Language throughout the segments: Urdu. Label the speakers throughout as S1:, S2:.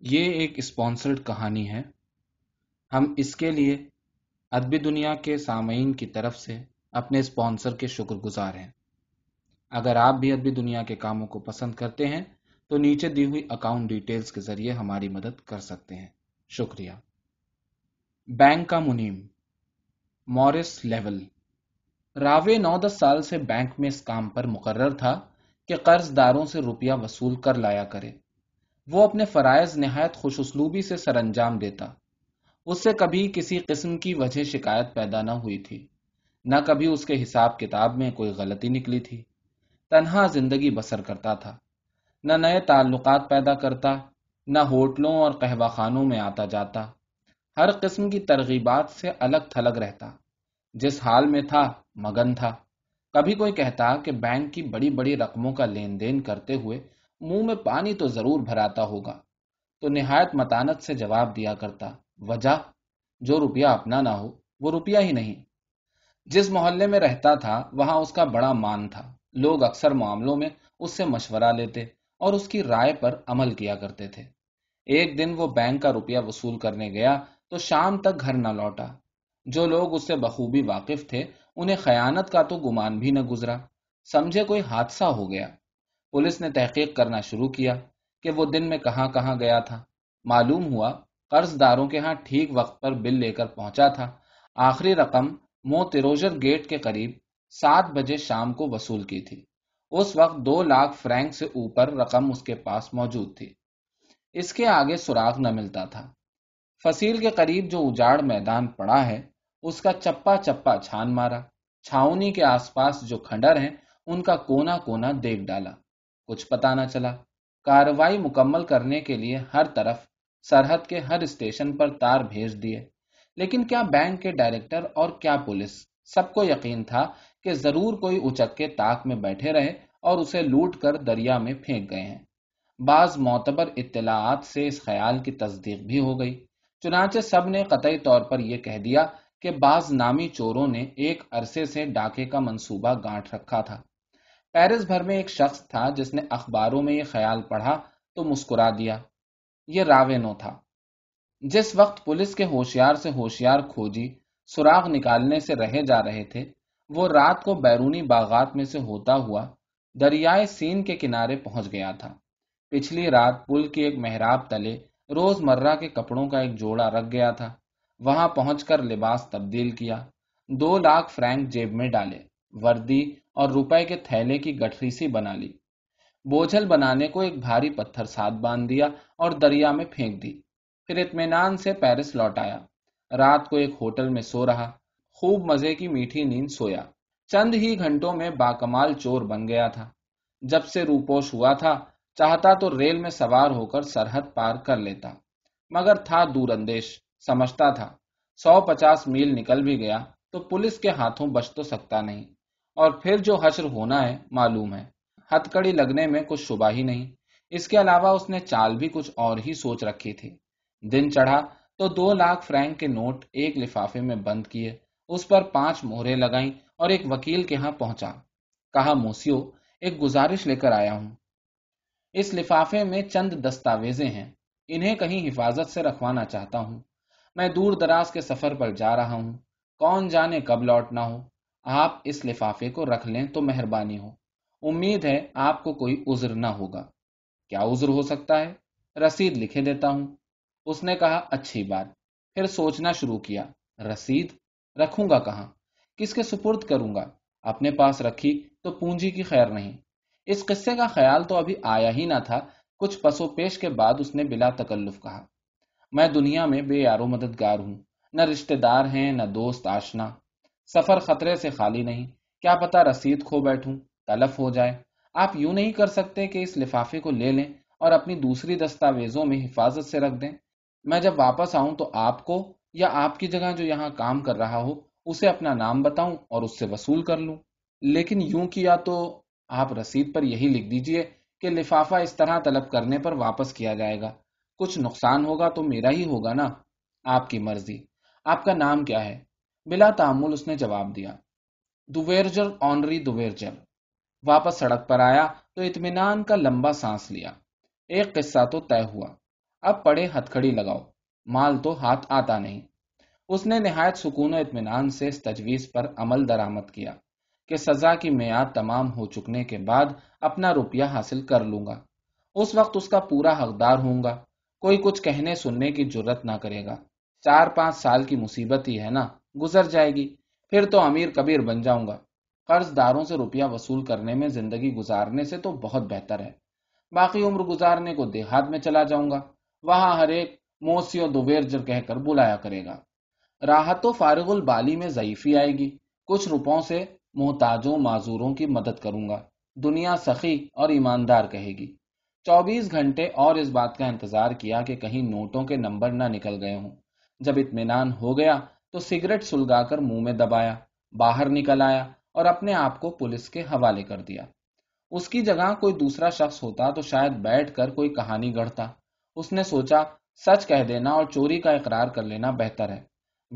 S1: یہ ایک اسپانسرڈ کہانی ہے۔ ہم اس کے لیے ادبی دنیا کے سامعین کی طرف سے اپنے اسپانسر کے شکر گزار ہیں۔ اگر آپ بھی ادبی دنیا کے کاموں کو پسند کرتے ہیں، تو نیچے دی ہوئی اکاؤنٹ ڈیٹیلز کے ذریعے ہماری مدد کر سکتے ہیں۔ شکریہ۔ بینک کا منیم۔ مورس لیول۔ راوے نو دس سال سے بینک میں اس کام پر مقرر تھا کہ قرض داروں سے روپیہ وصول کر لایا کرے۔ وہ اپنے فرائض نہایت خوش اسلوبی سے سر انجام دیتا۔ اس سے کبھی کسی قسم کی وجہ شکایت پیدا نہ ہوئی تھی۔ نہ کبھی اس کے حساب کتاب میں کوئی غلطی نکلی تھی۔ تنہا زندگی بسر کرتا تھا۔ نہ نئے تعلقات پیدا کرتا، نہ ہوٹلوں اور قہوہ خانوں میں آتا جاتا۔ ہر قسم کی ترغیبات سے الگ تھلگ رہتا۔ جس حال میں تھا، مگن تھا۔ کبھی کوئی کہتا کہ بینک کی بڑی بڑی رقموں کا لین دین کرتے ہوئے منہ میں پانی تو ضرور بھراتا ہوگا۔ تو نہایت متانت سے جواب دیا کرتا، وجہ، جو روپیہ اپنا نہ ہو، وہ روپیہ ہی نہیں۔ جس محلے میں رہتا تھا، وہاں اس کا بڑا مان تھا۔ لوگ اکثر معاملوں میں اس سے مشورہ لیتے اور اس کی رائے پر عمل کیا کرتے تھے۔ ایک دن وہ بینک کا روپیہ وصول کرنے گیا تو شام تک گھر نہ لوٹا۔ جو لوگ اس سے بخوبی واقف تھے، انہیں خیانت کا تو گمان بھی نہ گزرا۔ سمجھے کوئی حادثہ ہو گیا۔ پولیس نے تحقیق کرنا شروع کیا کہ وہ دن میں کہاں کہاں گیا تھا۔ معلوم ہوا قرض داروں کے ہاں ٹھیک وقت پر بل لے کر پہنچا تھا۔ آخری رقم مو تروجر گیٹ کے قریب سات بجے شام کو وصول کی تھی۔ اس وقت دو لاکھ فرینک سے اوپر رقم اس کے پاس موجود تھی۔ اس کے آگے سراغ نہ ملتا تھا۔ فصیل کے قریب جو اجاڑ میدان پڑا ہے، اس کا چپا چپا چھان مارا۔ چھاونی کے آس پاس جو کھنڈر ہیں، ان کا کونا کونا دیکھ ڈالا۔ کچھ پتا نہ چلا۔ کاروائی مکمل کرنے کے لیے ہر طرف سرحد کے ہر اسٹیشن پر تار بھیج دیے۔ لیکن کیا بینک کے ڈائریکٹر اور کیا پولیس؟ سب کو یقین تھا کہ ضرور کوئی اچک کے تاک میں بیٹھے رہے اور اسے لوٹ کر دریا میں پھینک گئے ہیں۔ بعض معتبر اطلاعات سے اس خیال کی تصدیق بھی ہو گئی۔ چنانچہ سب نے قطعی طور پر یہ کہہ دیا کہ بعض نامی چوروں نے ایک عرصے سے ڈاکے کا منصوبہ گانٹ رکھا تھا۔ پیرس بھر میں ایک شخص تھا جس نے اخباروں میں یہ خیال پڑھا تو مسکرا دیا۔ یہ راوینو تھا۔ جس وقت پولیس کے ہوشیار سے ہوشیار کھوجی سراغ نکالنے سے رہے جا رہے تھے، وہ رات کو بیرونی باغات میں سے ہوتا ہوا دریائے سین کے کنارے پہنچ گیا تھا۔ پچھلی رات پل کی ایک محراب تلے روز مرہ کے کپڑوں کا ایک جوڑا رکھ گیا تھا۔ وہاں پہنچ کر لباس تبدیل کیا، دو لاکھ فرینک جیب میں ڈالے۔ وردی اور روپے کے تھیلے کی گٹری سی بنا لی۔ بوجھل بنانے کو ایک بھاری پتھر ساتھ باندھ دیا اور دریا میں پھینک دی۔ پھر اطمینان سے پیرس لوٹایا رات کو ایک ہوٹل میں سو رہا۔ خوب مزے کی میٹھی نیند سویا۔ چند ہی گھنٹوں میں باکمال چور بن گیا تھا۔ جب سے روپوش ہوا تھا، چاہتا تو ریل میں سوار ہو کر سرحد پار کر لیتا۔ مگر تھا دور اندیش، سمجھتا تھا۔ سو پچاس میل نکل بھی گیا تو پولیس کے ہاتھوں بچ تو سکتا نہیں۔ اور پھر جو حشر ہونا ہے، معلوم ہے۔ ہتھ کڑی لگنے میں کچھ شبہ ہی نہیں۔ اس کے علاوہ اس نے چال بھی کچھ اور ہی سوچ رکھی تھی۔ دن چڑھا تو دو لاکھ فرینک کے نوٹ ایک لفافے میں بند کیے۔ اس پر پانچ مہرے لگائیں اور ایک وکیل کے ہاں پہنچا۔ کہا، موسیو، ایک گزارش لے کر آیا ہوں۔ اس لفافے میں چند دستاویزیں ہیں۔ انہیں کہیں حفاظت سے رکھوانا چاہتا ہوں۔ میں دور دراز کے سفر پر جا رہا ہوں۔ کون جانے کب لوٹنا ہو؟ آپ اس لفافے کو رکھ لیں تو مہربانی ہو۔ امید ہے آپ کو کوئی عذر نہ ہوگا۔ کیا عذر ہو سکتا ہے؟ رسید لکھے دیتا ہوں۔ اس نے کہا، اچھی بات۔ پھر سوچنا شروع کیا۔ رسید؟ رکھوں گا کہاں؟ کس کے سپرد کروں گا؟ اپنے پاس رکھی تو پونجی کی خیر نہیں۔ اس قصے کا خیال تو ابھی آیا ہی نہ تھا۔ کچھ پسو پیش کے بعد اس نے بلا تکلف کہا۔ میں دنیا میں بے یارو مددگار ہوں۔ نہ رشتہ دار ہیں، نہ دوست آشنا۔ سفر خطرے سے خالی نہیں۔ کیا پتا رسید کھو بیٹھوں، تلف ہو جائے۔ آپ یوں نہیں کر سکتے کہ اس لفافے کو لے لیں اور اپنی دوسری دستاویزوں میں حفاظت سے رکھ دیں۔ میں جب واپس آؤں تو آپ کو یا آپ کی جگہ جو یہاں کام کر رہا ہو، اسے اپنا نام بتاؤں اور اس سے وصول کر لوں۔ لیکن یوں کیا تو آپ رسید پر یہی لکھ دیجیے کہ لفافہ اس طرح طلب کرنے پر واپس کیا جائے گا۔ کچھ نقصان ہوگا تو میرا ہی ہوگا نا، آپ کی مرضی۔ آپ کا نام کیا ہے؟ بلا تعمل اس نے جواب دیا۔ دویرجر آنری دویرجر واپس سڑک پر آیا تو اطمینان کا لمبا سانس لیا۔ ایک قصہ تو طے ہوا۔ اب پڑے ہتھکڑی لگاؤ۔ مال تو ہاتھ آتا نہیں۔ اس نے نہایت سکون و اطمینان سے اس تجویز پر عمل درآمد کیا کہ سزا کی میعاد تمام ہو چکنے کے بعد اپنا روپیہ حاصل کر لوں گا۔ اس وقت اس کا پورا حقدار ہوں گا۔ کوئی کچھ کہنے سننے کی ضرورت نہ کرے گا۔ چار پانچ سال کی مصیبت ہی ہے نا۔ گزر جائے گی۔ پھر تو امیر کبیر بن جاؤں گا۔ قرض داروں سے روپیہ وصول کرنے میں زندگی گزارنے سے تو بہت بہتر ہے۔ باقی عمر گزارنے کو دیہات میں چلا جاؤں گا۔ وہاں ہر ایک موسیو دویرجر کہہ کر بلایا کرے گا۔ راحت و فارغ البالی میں ضعیفی آئے گی۔ کچھ روپوں سے محتاجوں، معذوروں کی مدد کروں گا۔ دنیا سخی اور ایماندار کہے گی۔ چوبیس گھنٹے اور اس بات کا انتظار کیا کہ کہیں نوٹوں کے نمبر نہ نکل گئے ہوں۔ جب اطمینان ہو گیا تو سگریٹ سلگا کر منہ میں دبایا، باہر نکل آیا اور اپنے آپ کو پولیس کے حوالے کر دیا۔ اس کی جگہ کوئی دوسرا شخص ہوتا تو شاید بیٹھ کر کوئی کہانی گڑھتا۔ اس نے سوچا، سچ کہہ دینا اور چوری کا اقرار کر لینا بہتر ہے۔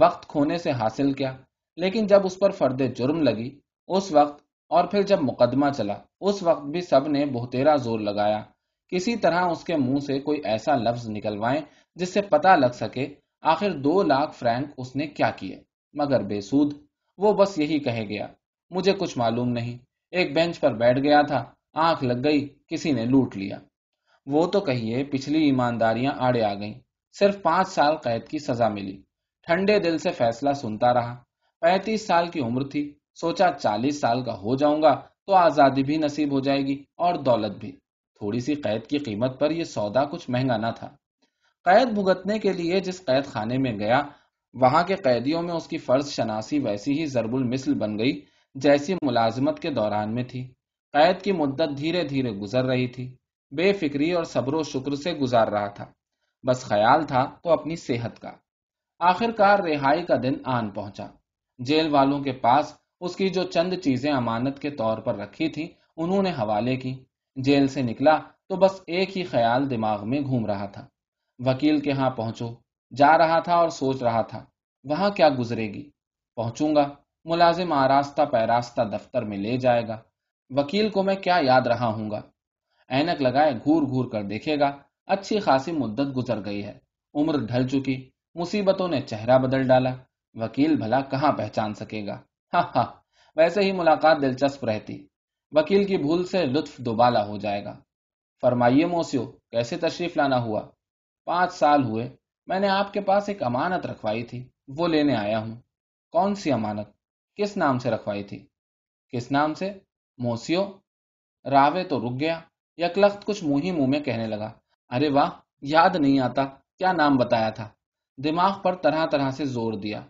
S1: وقت کھونے سے حاصل کیا، لیکن جب اس پر فرد جرم لگی، اس وقت اور پھر جب مقدمہ چلا، اس وقت بھی سب نے بہتیرا زور لگایا۔ کسی طرح اس کے منہ سے کوئی ایسا لفظ نکلوائیں جس سے پتا لگ سکے آخر دو لاکھ فرینک اس نے کیا کیے؟ مگر بے سود، وہ بس یہی کہے گیا، مجھے کچھ معلوم نہیں۔ ایک بینچ پر بیٹھ گیا تھا، آنکھ لگ گئی، کسی نے لوٹ لیا۔ وہ تو کہیے، پچھلی ایمانداریاں آڑے آ گئیں۔ صرف پانچ سال قید کی سزا ملی۔ ٹھنڈے دل سے فیصلہ سنتا رہا۔ پینتیس سال کی عمر تھی، سوچا چالیس سال کا ہو جاؤں گا تو آزادی بھی نصیب ہو جائے گی اور دولت بھی۔ تھوڑی سی قید کی قیمت پر یہ سودا کچھ مہنگا نہ تھا۔ قید بھگتنے کے لیے جس قید خانے میں گیا، وہاں کے قیدیوں میں اس کی فرض شناسی ویسی ہی ضرب المثل بن گئی، جیسی ملازمت کے دوران میں تھی۔ قید کی مدت دھیرے دھیرے گزر رہی تھی۔ بے فکری اور صبر و شکر سے گزار رہا تھا۔ بس خیال تھا تو اپنی صحت کا۔ آخر کار رہائی کا دن آن پہنچا۔ جیل والوں کے پاس اس کی جو چند چیزیں امانت کے طور پر رکھی تھی انہوں نے حوالے کی۔ جیل سے نکلا تو بس ایک ہی خیال دماغ میں گھوم رہا تھا۔ وکیل کے ہاں پہنچو۔ جا رہا تھا اور سوچ رہا تھا، وہاں کیا گزرے گی؟ پہنچوں گا، ملازم آراستہ پیراستہ دفتر میں لے جائے گا۔ وکیل کو میں کیا یاد رہا ہوں گا؟ اینک لگائے گھور گھور کر دیکھے گا، اچھی خاصی مدت گزر گئی ہے۔ عمر ڈھل چکی، مصیبتوں نے چہرہ بدل ڈالا۔ وکیل بھلا کہاں پہچان سکے گا؟ ہاں ہاں ویسے ہی ملاقات دلچسپ رہتی۔ وکیل کی بھول سے لطف دوبالا ہو جائے گا۔ فرمائیے موسیو، کیسے تشریف لانا ہوا؟ پانچ سال ہوئے، میں نے آپ کے پاس ایک امانت رکھوائی تھی، وہ لینے آیا ہوں۔ کون سی امانت؟ کس نام سے رکھوائی تھی؟ کس نام سے؟ موسیو۔ راوے تو رک گیا، یکلخت کچھ منہ ہی منہ میں کہنے لگا، ارے واہ، یاد نہیں آتا، کیا نام بتایا تھا؟ دماغ پر طرح طرح سے زور دیا۔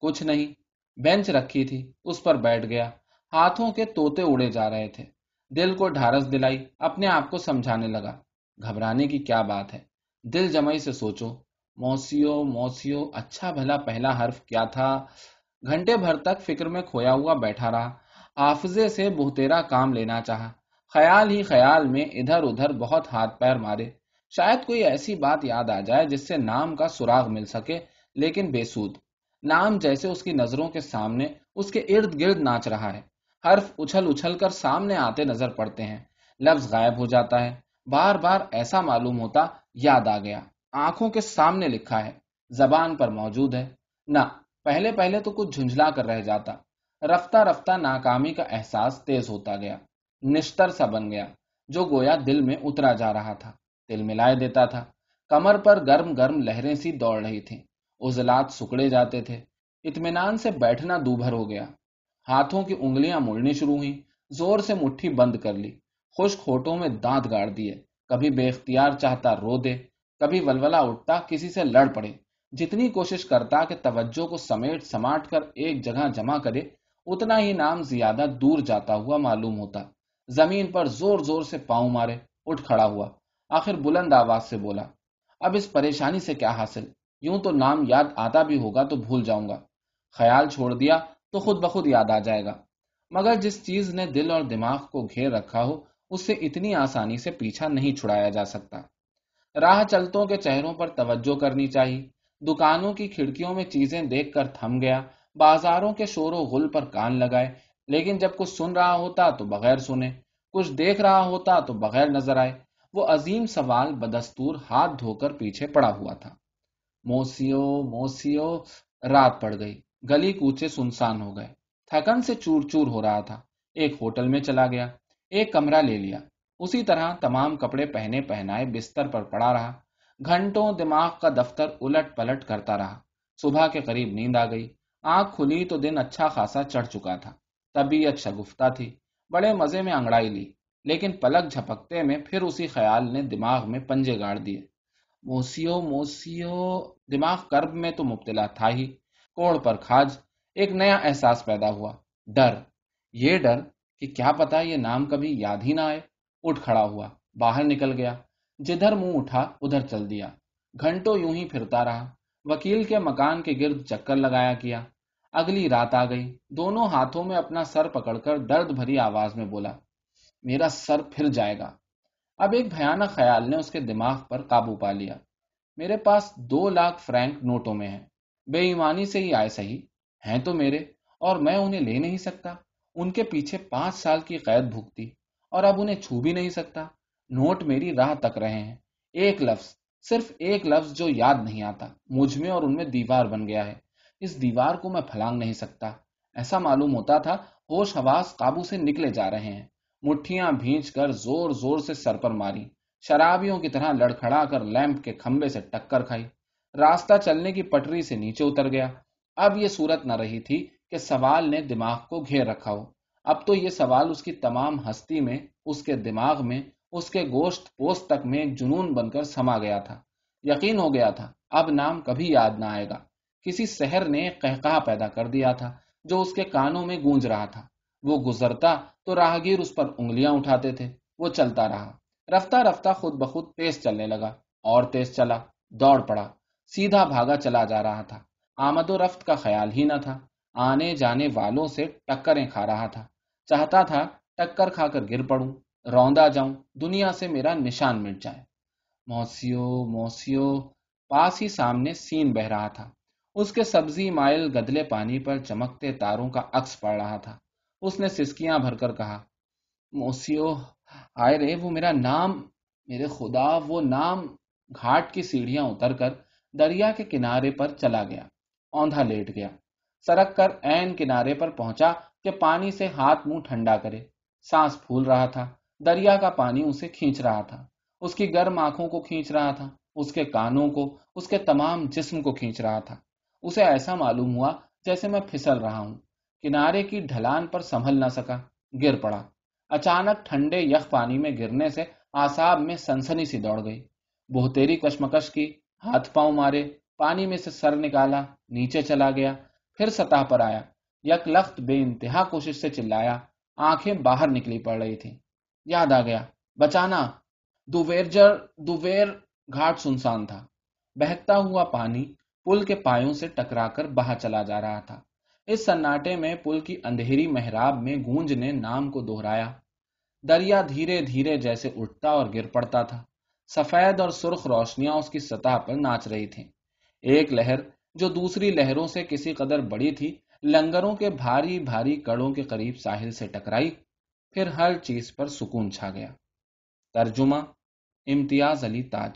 S1: کچھ نہیں، بینچ رکھی تھی، اس پر بیٹھ گیا۔ ہاتھوں کے توتے اڑے جا رہے تھے۔ دل کو ڈھارس دلائی، اپنے آپ کو سمجھانے لگا۔ گھبرانے کی کیا بات ہے؟ دل جمعی سے سوچو، موسیو موسیو اچھا بھلا پہلا حرف کیا تھا؟ گھنٹے بھر تک فکر میں کھویا ہوا بیٹھا رہا حافظے سے بہتیرا کام لینا چاہا۔ خیال ہی خیال میں ادھر ادھر بہت ہاتھ پیر مارے۔ شاید کوئی ایسی بات یاد آ جائے جس سے نام کا سراغ مل سکے، لیکن بے سود نام جیسے اس کی نظروں کے سامنے اس کے ارد گرد ناچ رہا ہے۔ حرف اچھل اچھل کر سامنے آتے نظر پڑتے ہیں۔ لفظ غائب ہو جاتا ہے۔ بار بار ایسا معلوم ہوتا یاد آ گیا۔ آنکھوں کے سامنے لکھا ہے، زبان پر موجود ہے۔ نہ، پہلے پہلے تو کچھ جھنجھلا کر رہ جاتا۔ رفتہ رفتہ ناکامی کا احساس تیز ہوتا گیا۔ نشتر سا بن گیا، جو گویا دل میں اترا جا رہا تھا۔ دل ملائے دیتا تھا۔ کمر پر گرم گرم لہریں سی دوڑ رہی تھیں۔ ازلات سکڑے جاتے تھے۔ اطمینان سے بیٹھنا دوبھر ہو گیا۔ ہاتھوں کی انگلیاں مڑنی شروع ہوئی زور سے مٹھی بند کر لی۔ خشک ہوٹوں میں دانت گاڑ دیے۔ کبھی بے اختیار چاہتا رو دے، کبھی ولولا اٹھتا کسی سے لڑ پڑے۔ جتنی کوشش کرتا کہ توجہ کو سمیٹ سماٹ کر ایک جگہ جمع کرے، اتنا ہی نام زیادہ دور جاتا ہوا معلوم ہوتا۔ زمین پر زور زور سے پاؤں مارے، اٹھ کھڑا ہوا۔ آخر بلند آواز سے بولا، اب اس پریشانی سے کیا حاصل؟ یوں تو نام یاد آتا بھی ہوگا تو بھول جاؤں گا۔ خیال چھوڑ دیا تو خود بخود یاد آ جائے گا۔ مگر جس چیز نے دل اور دماغ کو گھیر رکھا ہو اس سے اتنی آسانی سے پیچھا نہیں چھڑایا جا سکتا۔ راہ چلتوں کے چہروں پر توجہ کرنی چاہیے دکانوں کی کھڑکیوں میں چیزیں دیکھ کر تھم گیا۔ بازاروں کے شور و غل پر کان لگائے۔ لیکن جب کچھ سن رہا ہوتا تو بغیر سنے۔ کچھ دیکھ رہا ہوتا تو بغیر نظر آئے۔ وہ عظیم سوال بدستور ہاتھ دھو کر پیچھے پڑا ہوا تھا۔ موسیو موسیو، رات پڑ گئی۔ گلی کوچے سنسان ہو گئے۔ تھکن سے چور چور ہو رہا تھا۔ ایک ہوٹل میں چلا گیا۔ ایک کمرہ لے لیا۔ اسی طرح تمام کپڑے پہنے پہنائے بستر پر پڑا رہا۔ گھنٹوں دماغ کا دفتر الٹ پلٹ کرتا رہا۔ صبح کے قریب نیند آ گئی۔ آنکھ کھلی تو دن اچھا خاصا چڑھ چکا تھا۔ طبیعت شگفتہ تھی۔ بڑے مزے میں انگڑائی لی، لیکن پلک جھپکتے میں پھر اسی خیال نے دماغ میں پنجے گاڑ دیے۔ موسیو موسیو، دماغ کرب میں تو مبتلا تھا ہی۔ کوڑ پر کھاج، ایک نیا احساس پیدا ہوا۔ ڈر۔ یہ ڈر کہ کیا پتا یہ نام کبھی یاد ہی نہ آئے۔ اٹھ کھڑا ہوا، باہر نکل گیا۔ جدھر منہ اٹھا، ادھر چل دیا۔ گھنٹوں یوں ہی پھرتا رہا۔ وکیل کے مکان کے گرد چکر لگایا کیا اگلی رات آ گئی۔ دونوں ہاتھوں میں اپنا سر پکڑ کر درد بھری آواز میں بولا، میرا سر پھر جائے گا۔ اب ایک بھیانک خیال نے اس کے دماغ پر قابو پا لیا۔ میرے پاس دو لاکھ فرینک نوٹوں میں ہیں۔ بے ایمانی سے ہی آئے صحیح؟ ہیں تو میرے، اور میں انہیں لے نہیں سکتا؟ ان کے پیچھے پانچ سال کی قید بھگتی اور اب انہیں چھو بھی نہیں سکتا۔ نوٹ میری راہ تک رہے ہیں۔ ایک لفظ، صرف ایک لفظ جو یاد نہیں آتا، مجھ میں اور ان میں دیوار بن گیا ہے۔ اس دیوار کو میں پھلانگ نہیں سکتا۔ ایسا معلوم ہوتا تھا، ہوش حواس قابو سے نکلے جا رہے ہیں۔ مٹھیاں بھینچ کر زور زور سے سر پر ماری۔ شرابیوں کی طرح لڑکھڑا کر لیمپ کے کھمبے سے ٹکر کھائی۔ راستہ چلنے کی پٹری سے نیچے اتر گیا۔ اب یہ صورت نہ رہی تھی۔ کہ سوال نے دماغ کو گھیر رکھا ہو۔ اب تو یہ سوال اس کی تمام ہستی میں، اس کے دماغ میں، اس کے گوشت پوست تک میں ایک جنون بن کر سما گیا تھا۔ یقین ہو گیا تھا۔ اب نام کبھی یاد نہ آئے گا۔ کسی سحر نے قہقہ پیدا کر دیا تھا جو اس کے کانوں میں گونج رہا تھا۔ وہ گزرتا تو راہگیر اس پر انگلیاں اٹھاتے تھے۔ وہ چلتا رہا۔ رفتہ رفتہ خود بخود تیز چلنے لگا۔ اور تیز چلا، دوڑ پڑا۔ سیدھا بھاگا چلا جا رہا تھا۔ آمد و رفت کا خیال ہی نہ تھا۔ آنے جانے والوں سے ٹکریں کھا رہا تھا۔ چاہتا تھا ٹکر کھا کر گر پڑوں، روندا جاؤں، دنیا سے میرا نشان مٹ جائے۔ موسیو موسیو، پاس ہی سامنے سین بہ رہا تھا۔ اس کے سبزی مائل گدلے پانی پر چمکتے تاروں کا عکس پڑ رہا تھا۔ اس نے سسکیاں بھر کر کہا، موسیو آئے رے، وہ میرا نام، میرے خدا، وہ نام۔ گھاٹ کی سیڑھیاں اتر کر دریا کے کنارے پر چلا گیا، اوندھا لیٹ گیا۔ سرک کر این کنارے پر پہنچا کہ پانی سے ہاتھ منہ ٹھنڈا کرے۔ سانس پھول رہا تھا۔ دریا کا پانی اسے کھینچ رہا تھا۔ اس کی گرم آنکھوں کو کھینچ رہا تھا۔ اس کے کانوں کو، اس کے تمام جسم کو کھینچ رہا تھا۔ اسے ایسا معلوم ہوا جیسے میں پھسل رہا ہوں۔ کنارے کی ڈھلان پر سنبھل نہ سکا۔ گر پڑا۔ اچانک ٹھنڈے یخ پانی میں گرنے سے آساب میں سنسنی سی دوڑ گئی۔ بہتری کشمکش کی، ہاتھ پاؤں مارے، پانی میں سے سر نکالا، نیچے چلا گیا۔ پھر سطح پر آیا، یک لخت بے انتہا کوشش سے چلایا، آنکھیں باہر نکلی پڑ رہی تھی یاد آ گیا، بچانا دوویرجر، دوویر گھاٹ سنسان تھا۔ بہتا ہوا پانی پل کے پایوں سے ٹکرا کر بہا چلا جا رہا تھا۔ اس سناٹے میں پل کی اندھیری محراب میں گونج نے نام کو دوہرایا دریا دھیرے دھیرے جیسے اٹھتا اور گر پڑتا تھا۔ سفید اور سرخ روشنیاں اس کی سطح پر ناچ رہی تھیں۔ ایک لہر جو دوسری لہروں سے کسی قدر بڑی تھی، لنگروں کے بھاری بھاری کڑوں کے قریب ساحل سے ٹکرائی، پھر ہر چیز پر سکون چھا گیا۔ ترجمہ امتیاز علی تاج۔